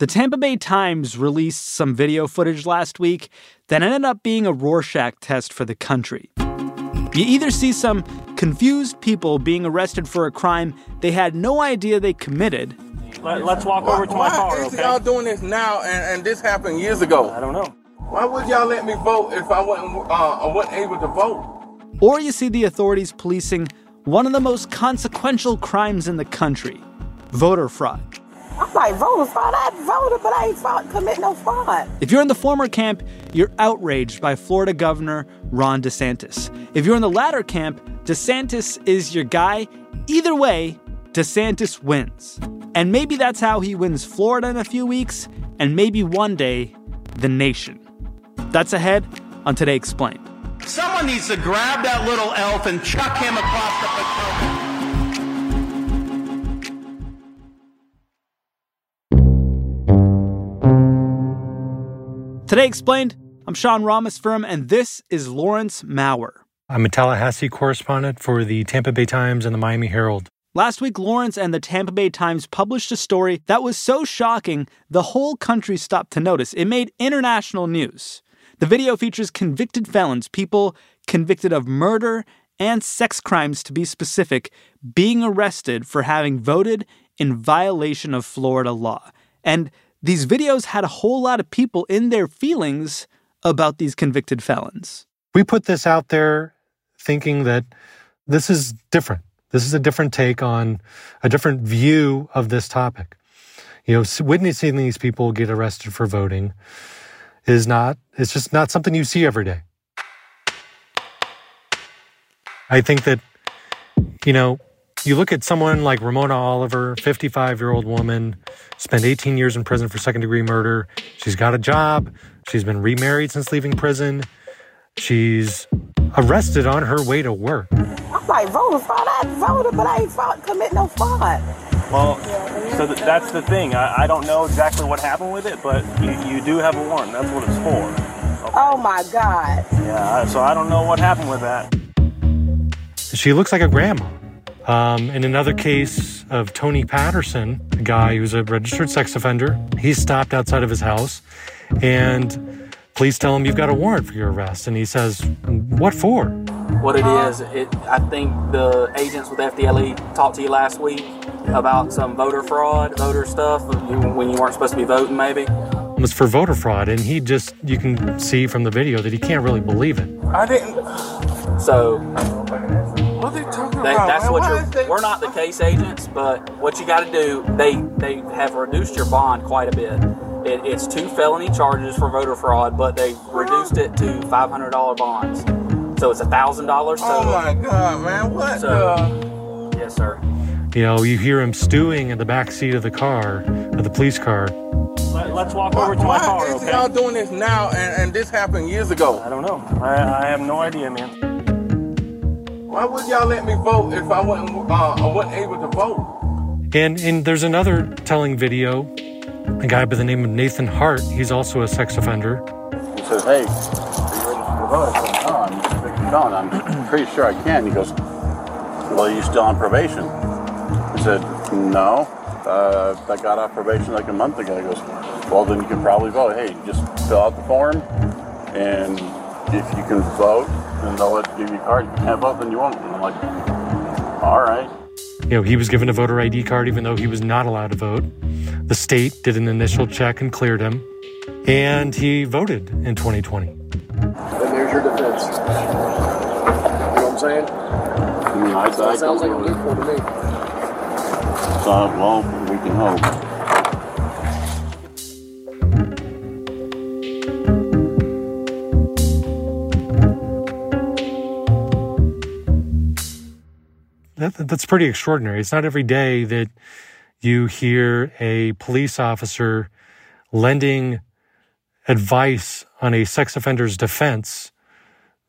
The Tampa Bay Times released some video footage last week that ended up being a Rorschach test for the country. You either see some confused people being arrested for a crime they had no idea they committed. Let, us walk over to my car, okay? y'all doing this now and, and this happened years ago? I don't know. Why would y'all let me vote if I wasn't, uh, I wasn't able to vote? Or you see the authorities policing one of the most consequential crimes in the country voter fraud. I'm like, voter fraud? I voted, but I ain't fraud, commit no fraud. If you're in the former camp, you're outraged by Florida Governor Ron DeSantis. If you're in the latter camp, DeSantis is your guy. Either way, DeSantis wins. And maybe that's how he wins Florida in a few weeks, and maybe one day, the nation. That's ahead on Today Explained. Someone needs to grab that little elf and chuck him across the Potomac. Today Explained, I'm Sean Rameswaram, and this is Lawrence Mower. I'm a Tallahassee correspondent for the Tampa Bay Times and the Miami Herald. Last week, Lawrence and the Tampa Bay Times published a story that was so shocking, the whole country stopped to notice. It made international news. The video features convicted felons, people convicted of murder and sex crimes to be specific, being arrested for having voted in violation of Florida law. And these videos had a whole lot of people in their feelings about these convicted felons. We put this out there thinking that this is different. This is a different take on a different view of this topic. You know, witnessing these people get arrested for voting is not, it's just not something you see every day. I think that, you know, you look at someone like Ramona Oliver, 55 year old woman, spent 18 years in prison for second degree murder. She's got a job. She's been remarried since leaving prison. She's arrested on her way to work. I'm like, voted fraud. I voted, but I ain't fraud, commit no fraud. Well, so th- that's the thing. I, I, don't know exactly what happened with it, but you, you do have a warrant. That's what it's for. Okay. Oh my God. Yeah, so I don't know what happened with that. She looks like a grandma. Um, in another case of Tony Patterson, a guy who's a registered sex offender, he's stopped outside of his house and police tell him you've got a warrant for your arrest. And he says, What for? What it is, it, I think the agents with FDLE talked to you last week about some voter fraud, voter stuff when you weren't supposed to be voting, maybe. It was for voter fraud, and he just, you can see from the video that he can't really believe it. I didn't. So they talking? That's what you're. We're not the case agents, but what you got to do, they they have reduced your bond quite a bit. It, it's two felony charges for voter fraud, but they reduced it to five hundred dollar bonds. So it's a thousand dollars. Oh my god, man! What? So, the? Yes, sir. You know, you hear him stewing in the back seat of the car, of the police car. Let, us walk over to my car, Why okay? Y'all doing this now, and, and this happened years ago. I don't know. I, I have no idea, man. Why would y'all let me vote if I wasn't, uh, I wasn't able to vote? And, and there's another telling video. A guy by the name of Nathan Hart, he's also a sex offender. He says, Hey, are you ready to vote? I said, No, I'm just convicted felon. I'm pretty sure I can. He goes, Well, are you still on probation? I said, No. Uh, I got off probation like a month ago. He goes, Well, then you can probably vote. Hey, just fill out the form, and if you can vote, and they'll let you give you a card. If you can't vote, then you won't. And I'm like, all right. You know, he was given a voter ID card even though he was not allowed to vote. The state did an initial check and cleared him, and he voted in 2020. And there's your defense. You know what I'm saying? I mean, I, I, sounds like a loophole to me. So, well, we can hope. That's pretty extraordinary. It's not every day that you hear a police officer lending advice on a sex offender's defense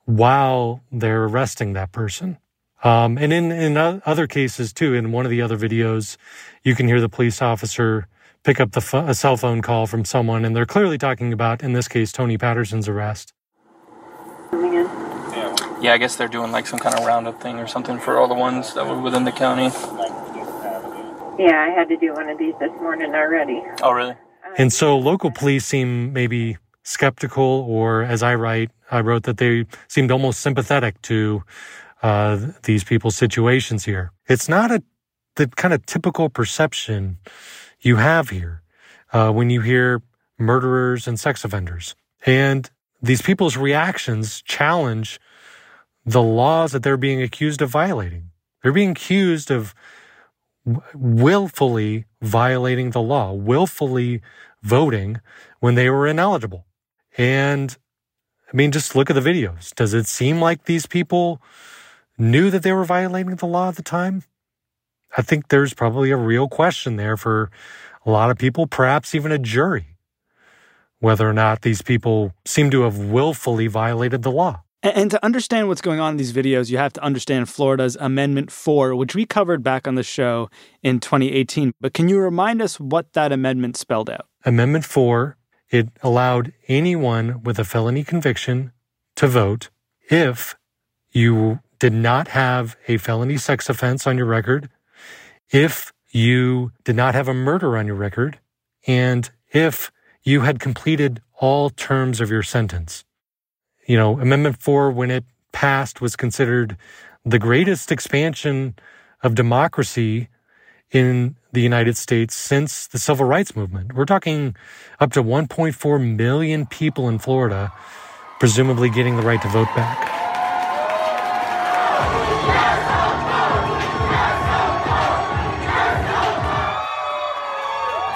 while they're arresting that person. Um, and in, in other cases too, in one of the other videos, you can hear the police officer pick up the a cell phone call from someone, and they're clearly talking about, in this case, Tony Patterson's arrest. Yeah, I guess they're doing like some kind of roundup thing or something for all the ones that were within the county. Yeah, I had to do one of these this morning already. Oh, really? And so local police seem maybe skeptical, or as I write, I wrote that they seemed almost sympathetic to uh, these people's situations here. It's not a the kind of typical perception you have here uh, when you hear murderers and sex offenders. And these people's reactions challenge the laws that they're being accused of violating. They're being accused of willfully violating the law, willfully voting when they were ineligible. And I mean, just look at the videos. Does it seem like these people knew that they were violating the law at the time? I think there's probably a real question there for a lot of people, perhaps even a jury, whether or not these people seem to have willfully violated the law. And to understand what's going on in these videos, you have to understand Florida's Amendment 4, which we covered back on the show in 2018. But can you remind us what that amendment spelled out? Amendment 4, it allowed anyone with a felony conviction to vote if you did not have a felony sex offense on your record, if you did not have a murder on your record, and if you had completed all terms of your sentence you know, Amendment 4, when it passed, was considered the greatest expansion of democracy in the United States since the civil rights movement. We're talking up to 1.4 million people in Florida, presumably getting the right to vote back.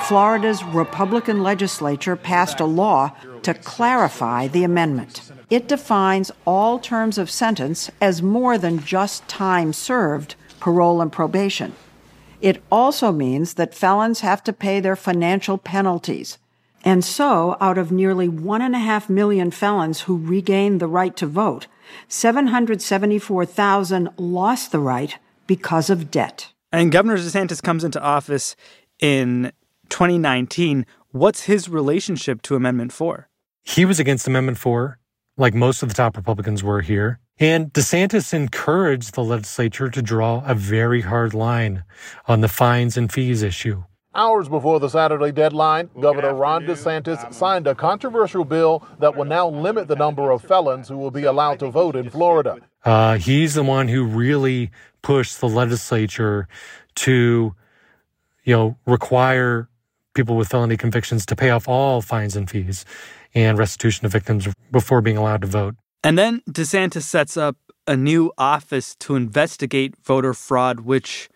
Florida's Republican legislature passed a law to clarify the amendment. It defines all terms of sentence as more than just time served, parole, and probation. It also means that felons have to pay their financial penalties. And so, out of nearly one and a half million felons who regained the right to vote, 774,000 lost the right because of debt. And Governor DeSantis comes into office in 2019. What's his relationship to Amendment 4? He was against Amendment 4, like most of the top Republicans were here. And DeSantis encouraged the legislature to draw a very hard line on the fines and fees issue. Hours before the Saturday deadline, Governor Ron DeSantis signed a controversial bill that will now limit the number of felons who will be allowed to vote in Florida. Uh, he's the one who really pushed the legislature to, you know, require people with felony convictions to pay off all fines and fees and restitution to victims before being allowed to vote. And then DeSantis sets up a new office to investigate voter fraud, which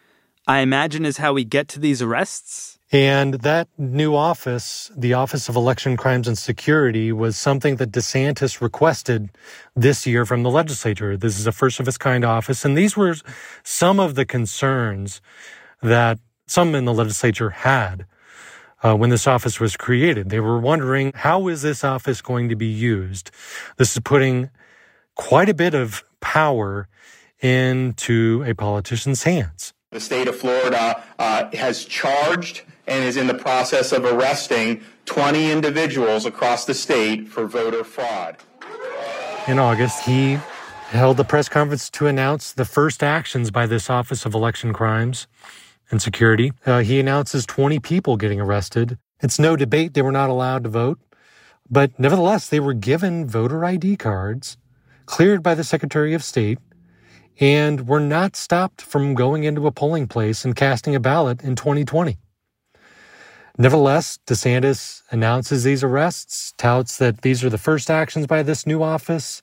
I imagine is how we get to these arrests. And that new office, the Office of Election Crimes and Security, was something that DeSantis requested this year from the legislature. This is a first of its kind office. And these were some of the concerns that some in the legislature had uh, when this office was created. They were wondering, how is this office going to be used? This is putting quite a bit of power into a politician's hands. The state of Florida uh, has charged and is in the process of arresting 20 individuals across the state for voter fraud. In August, he held a press conference to announce the first actions by this Office of Election Crimes and security. Uh, he announces 20 people getting arrested. It's no debate they were not allowed to vote, but nevertheless, they were given voter ID cards cleared by the Secretary of State and were not stopped from going into a polling place and casting a ballot in 2020. Nevertheless, DeSantis announces these arrests, touts that these are the first actions by this new office,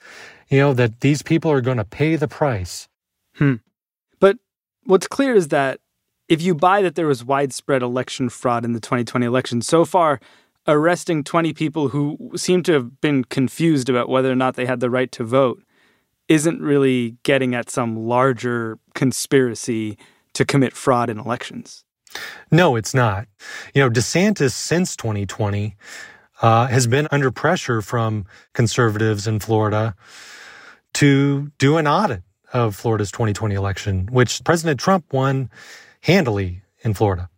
you know, that these people are going to pay the price. Hmm. But what's clear is that if you buy that there was widespread election fraud in the 2020 election, so far, arresting 20 people who seem to have been confused about whether or not they had the right to vote isn't really getting at some larger conspiracy to commit fraud in elections. No, it's not. You know, DeSantis since 2020 uh, has been under pressure from conservatives in Florida to do an audit of Florida's 2020 election, which President Trump won handily in Florida.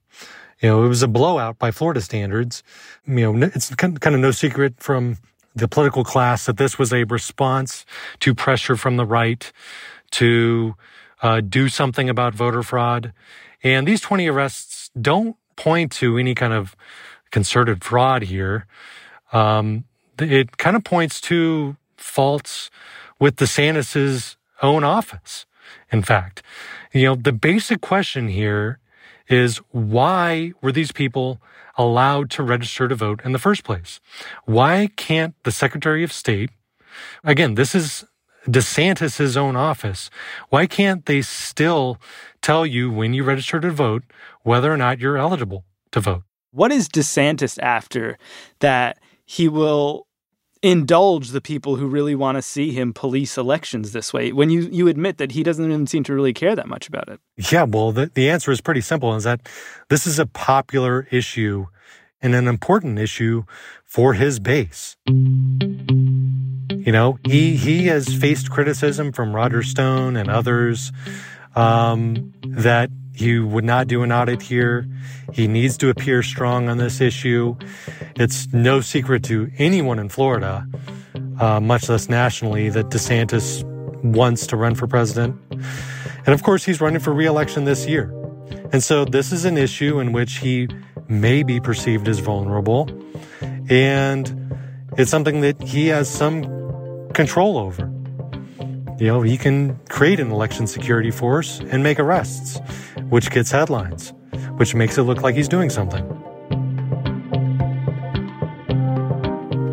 You know, it was a blowout by Florida standards. You know, it's kind of no secret from the political class that this was a response to pressure from the right to uh, do something about voter fraud. And these 20 arrests don't point to any kind of, concerted fraud here. Um, it kind of points to faults with DeSantis's own office. In fact, you know, the basic question here is why were these people allowed to register to vote in the first place? Why can't the Secretary of State, again, this is DeSantis's own office, why can't they still tell you when you register to vote whether or not you're eligible to vote? What is DeSantis after that he will indulge the people who really want to see him police elections this way when you, you admit that he doesn't even seem to really care that much about it? Yeah, well, the, the answer is pretty simple is that this is a popular issue and an important issue for his base. You know, he, he has faced criticism from Roger Stone and others um, that he would not do an audit here. He needs to appear strong on this issue. It's no secret to anyone in Florida, uh, much less nationally, that DeSantis wants to run for president. And of course, he's running for reelection this year. And so this is an issue in which he may be perceived as vulnerable. And it's something that he has some control over. You know, he can create an election security force and make arrests, which gets headlines which makes it look like he's doing something.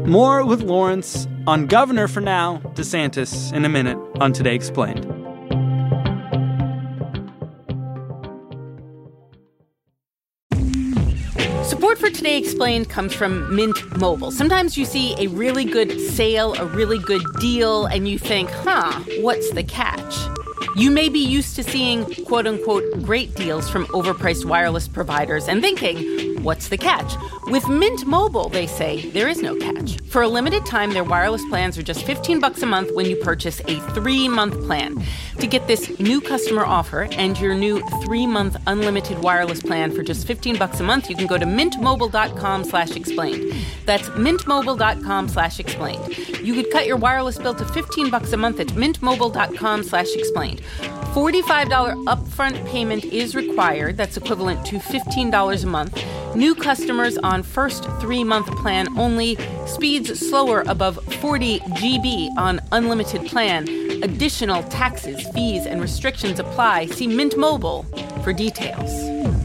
More with Lawrence on Governor for now, DeSantis, in a minute on Today Explained. Today Explained comes from Mint Mobile. Sometimes you see a really good sale, a really good deal, and you think, huh, what's the catch? You may be used to seeing quote unquote great deals from overpriced wireless providers and thinking, what's the catch? With Mint Mobile, they say there is no catch. For a limited time, their wireless plans are just 15 bucks a month when you purchase a 3-month plan. To get this new customer offer and your new 3-month unlimited wireless plan for just 15 bucks a month, you can go to mintmobile.com/explained. That's mintmobile.com/explained. You could cut your wireless bill to 15 bucks a month at mintmobile.com/explained. $45 upfront payment is required. That's equivalent to $15 a month. New customers on first three month plan only. Speeds slower above 40 GB on unlimited plan. Additional taxes, fees, and restrictions apply. See Mint Mobile for details.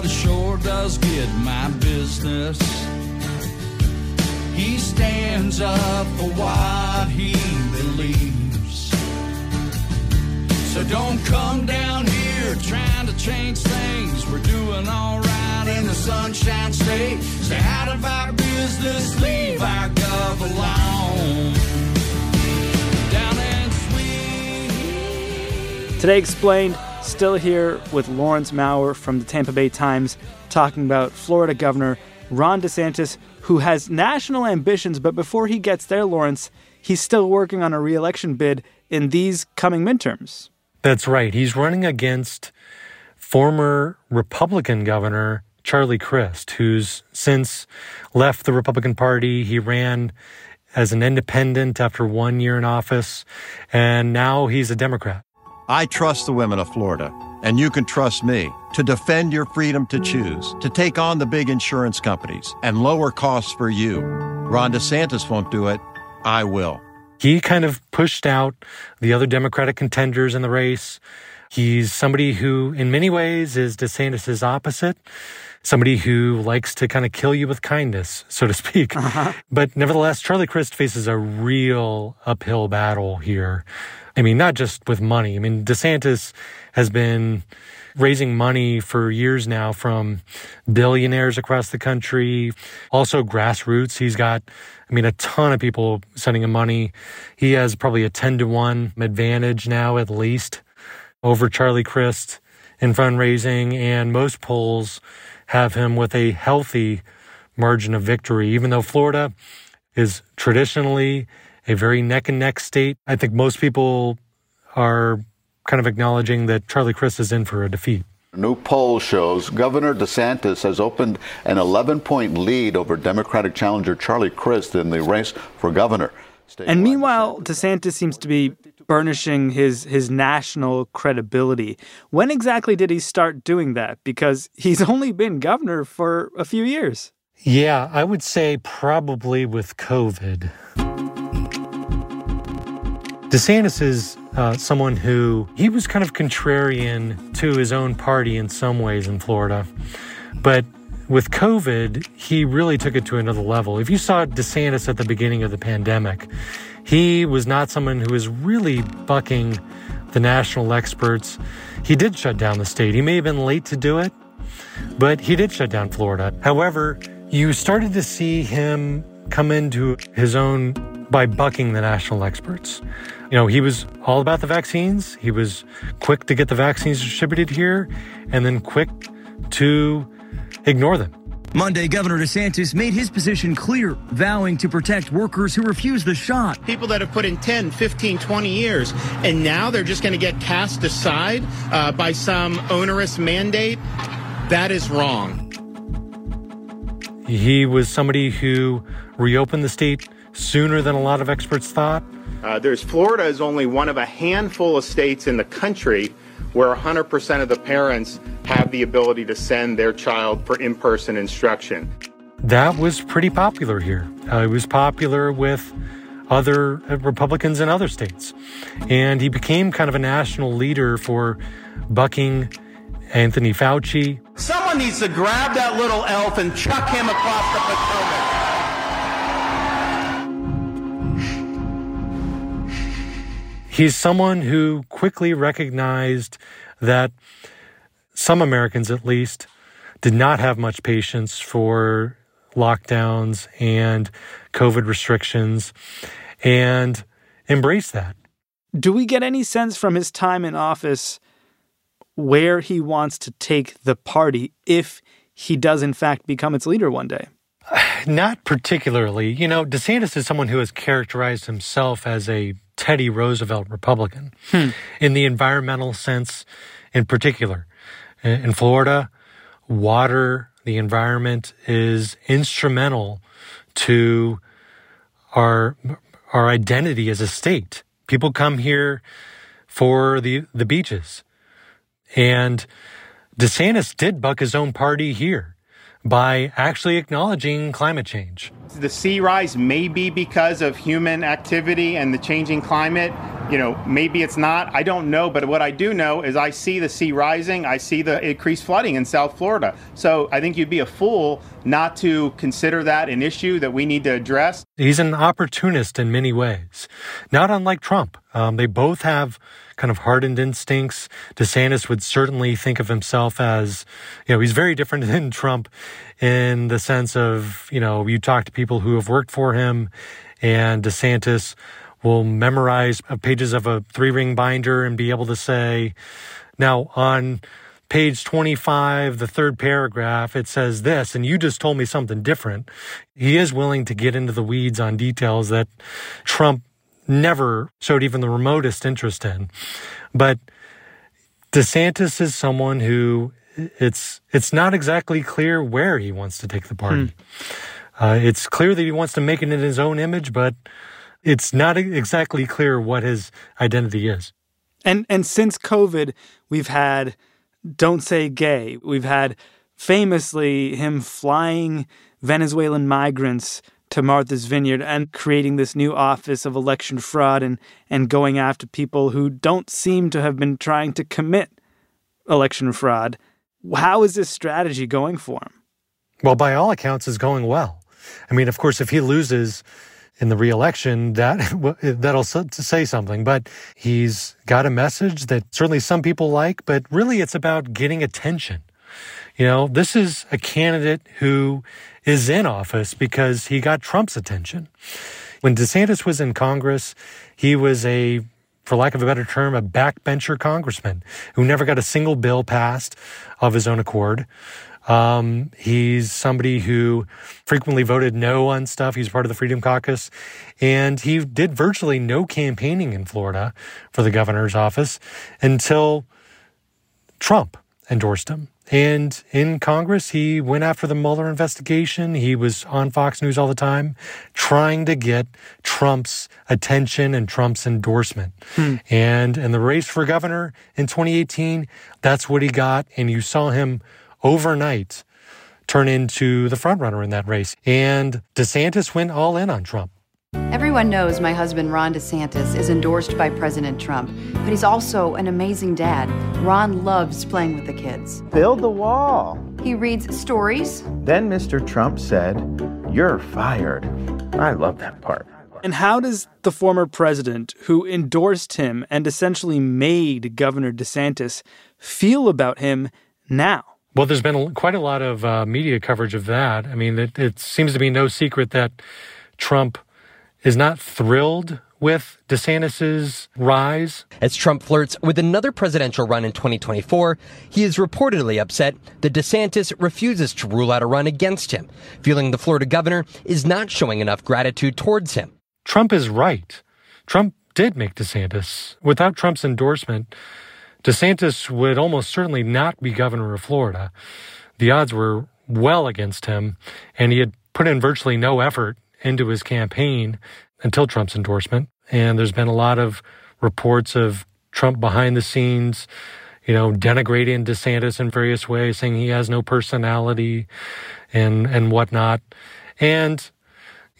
But it sure does get my business. He stands up for what he believes. So don't come down here trying to change things. We're doing all right in the Sunshine State. Stay out of our business, leave our gov alone. Today Explained, still here with Lawrence Mower from the Tampa Bay Times talking about Florida Governor Ron DeSantis, who has national ambitions, but before he gets there, Lawrence, he's still working on a reelection bid in these coming midterms. That's right. He's running against former Republican governor Charlie Crist, who's since left the Republican Party. He ran as an independent after one year in office, and now he's a Democrat. I trust the women of Florida, and you can trust me to defend your freedom to choose, to take on the big insurance companies and lower costs for you. Ron DeSantis won't do it. I will. He kind of pushed out the other Democratic contenders in the race. He's somebody who, in many ways, is DeSantis' opposite. Somebody who likes to kind of kill you with kindness, so to speak. Uh-huh. But nevertheless, Charlie Crist faces a real uphill battle here. I mean, not just with money. I mean, DeSantis has been raising money for years now from billionaires across the country, also grassroots. He's got, I mean, a ton of people sending him money. He has probably a 10 to 1 advantage now, at least, over Charlie Crist in fundraising. And most polls have him with a healthy margin of victory, even though Florida is traditionally a very neck and neck state. I think most people are kind of acknowledging that Charlie Crist is in for a defeat. New poll shows Governor DeSantis has opened an 11 point lead over Democratic challenger Charlie Crist in the race for governor. and meanwhile, DeSantis seems to be burnishing his his national credibility. When exactly did he start doing that? Because he's only been governor for a few years. Yeah, I would say probably with COVID. DeSantis is uh, someone who he was kind of contrarian to his own party in some ways in Florida. But with COVID, he really took it to another level. If you saw DeSantis at the beginning of the pandemic, he was not someone who was really bucking the national experts. He did shut down the state. He may have been late to do it, but he did shut down Florida. However, you started to see him come into his own by bucking the national experts. You know, he was all about the vaccines. He was quick to get the vaccines distributed here and then quick to ignore them. Monday, Governor DeSantis made his position clear, vowing to protect workers who refuse the shot. People that have put in 10, 15, 20 years, and now they're just going to get cast aside uh, by some onerous mandate. That is wrong. He was somebody who reopened the state sooner than a lot of experts thought. Uh, there's Florida is only one of a handful of states in the country where 100% of the parents have the ability to send their child for in person instruction. That was pretty popular here. Uh, it was popular with other uh, Republicans in other states. And he became kind of a national leader for bucking Anthony Fauci. Someone needs to grab that little elf and chuck him across the Potomac. He's someone who quickly recognized that some Americans, at least, did not have much patience for lockdowns and COVID restrictions and embraced that. Do we get any sense from his time in office where he wants to take the party if he does, in fact, become its leader one day? Not particularly. You know, DeSantis is someone who has characterized himself as a Teddy Roosevelt Republican hmm. in the environmental sense, in particular. In Florida, water, the environment is instrumental to our our identity as a state. People come here for the the beaches. And DeSantis did buck his own party here by actually acknowledging climate change. The sea rise may be because of human activity and the changing climate. You know, maybe it's not. I don't know. But what I do know is I see the sea rising. I see the increased flooding in South Florida. So I think you'd be a fool not to consider that an issue that we need to address. He's an opportunist in many ways, not unlike Trump. Um, they both have kind of hardened instincts. DeSantis would certainly think of himself as, you know, he's very different than Trump in the sense of, you know, you talk to people who have worked for him and DeSantis will memorize pages of a three ring binder and be able to say, now on page 25, the third paragraph, it says this, and you just told me something different. He is willing to get into the weeds on details that Trump never showed even the remotest interest in. But DeSantis is someone who it's it's not exactly clear where he wants to take the party. Hmm. Uh, it's clear that he wants to make it in his own image, but it's not exactly clear what his identity is. And and since COVID, we've had "Don't Say Gay." We've had famously him flying Venezuelan migrants to Martha's Vineyard and creating this new office of election fraud and, and going after people who don't seem to have been trying to commit election fraud. How is this strategy going for him? Well, by all accounts, is going well. I mean, of course, if he loses in the reelection, that that'll say something. But he's got a message that certainly some people like. But really, it's about getting attention. You know, this is a candidate who is in office because he got Trump's attention. When DeSantis was in Congress, he was a for lack of a better term, a backbencher congressman who never got a single bill passed of his own accord. Um, he's somebody who frequently voted no on stuff. He's part of the Freedom Caucus. And he did virtually no campaigning in Florida for the governor's office until Trump endorsed him. And in Congress, he went after the Mueller investigation. He was on Fox News all the time, trying to get Trump's attention and Trump's endorsement. Hmm. And in the race for governor in 2018, that's what he got. And you saw him overnight turn into the frontrunner in that race. And DeSantis went all in on Trump. Everyone knows my husband, Ron DeSantis, is endorsed by President Trump, but he's also an amazing dad. Ron loves playing with the kids. Build the wall. He reads stories. Then Mr. Trump said, You're fired. I love that part. And how does the former president, who endorsed him and essentially made Governor DeSantis, feel about him now? Well, there's been quite a lot of uh, media coverage of that. I mean, it, it seems to be no secret that Trump is not thrilled with DeSantis's rise. As Trump flirts with another presidential run in 2024, he is reportedly upset that DeSantis refuses to rule out a run against him, feeling the Florida governor is not showing enough gratitude towards him. Trump is right. Trump did make DeSantis. Without Trump's endorsement, DeSantis would almost certainly not be governor of Florida. The odds were well against him, and he had put in virtually no effort into his campaign until Trump's endorsement. And there's been a lot of reports of Trump behind the scenes, you know, denigrating DeSantis in various ways, saying he has no personality and and whatnot. And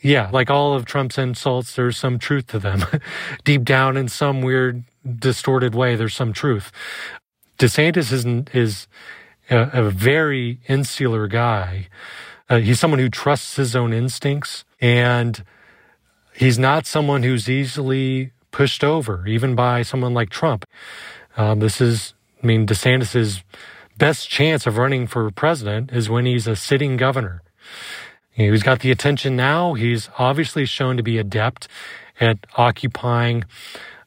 yeah, like all of Trump's insults, there's some truth to them. Deep down in some weird, distorted way, there's some truth. DeSantis is is a, a very insular guy. Uh, he's someone who trusts his own instincts and he's not someone who's easily pushed over, even by someone like Trump. Um, this is, I mean, DeSantis's best chance of running for president is when he's a sitting governor. he's got the attention now. He's obviously shown to be adept at occupying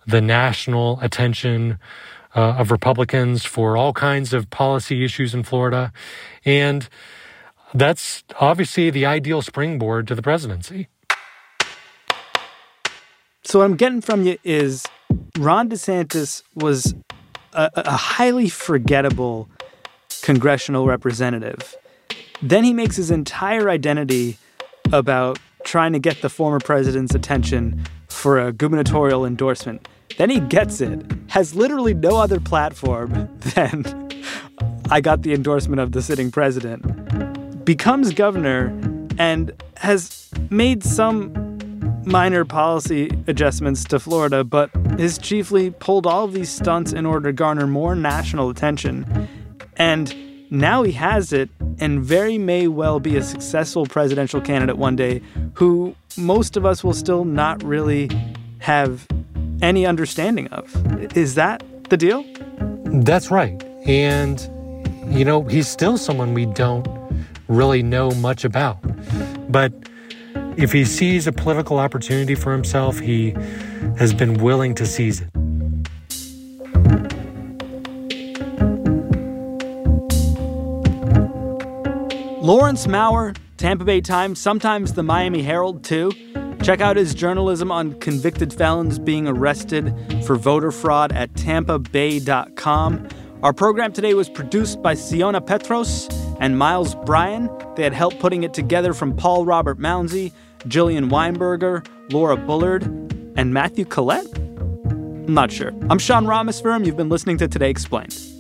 the national attention uh, of Republicans for all kinds of policy issues in Florida. And that's obviously the ideal springboard to the presidency. So, what I'm getting from you is Ron DeSantis was a, a highly forgettable congressional representative. Then he makes his entire identity about trying to get the former president's attention for a gubernatorial endorsement. Then he gets it, has literally no other platform than I got the endorsement of the sitting president becomes governor and has made some minor policy adjustments to Florida, but has chiefly pulled all of these stunts in order to garner more national attention. And now he has it and very may well be a successful presidential candidate one day who most of us will still not really have any understanding of. Is that the deal? That's right. And, you know, he's still someone we don't really know much about. But if he sees a political opportunity for himself, he has been willing to seize it. Lawrence Mower, Tampa Bay Times, sometimes the Miami Herald, too. Check out his journalism on convicted felons being arrested for voter fraud at tampabay.com. Our program today was produced by Siona Petros and Miles Bryan. They had help putting it together from Paul Robert Mounsey, Jillian Weinberger, Laura Bullard, and Matthew Collette? I'm not sure. I'm Sean Ramos Rameswaram. You've been listening to Today Explained.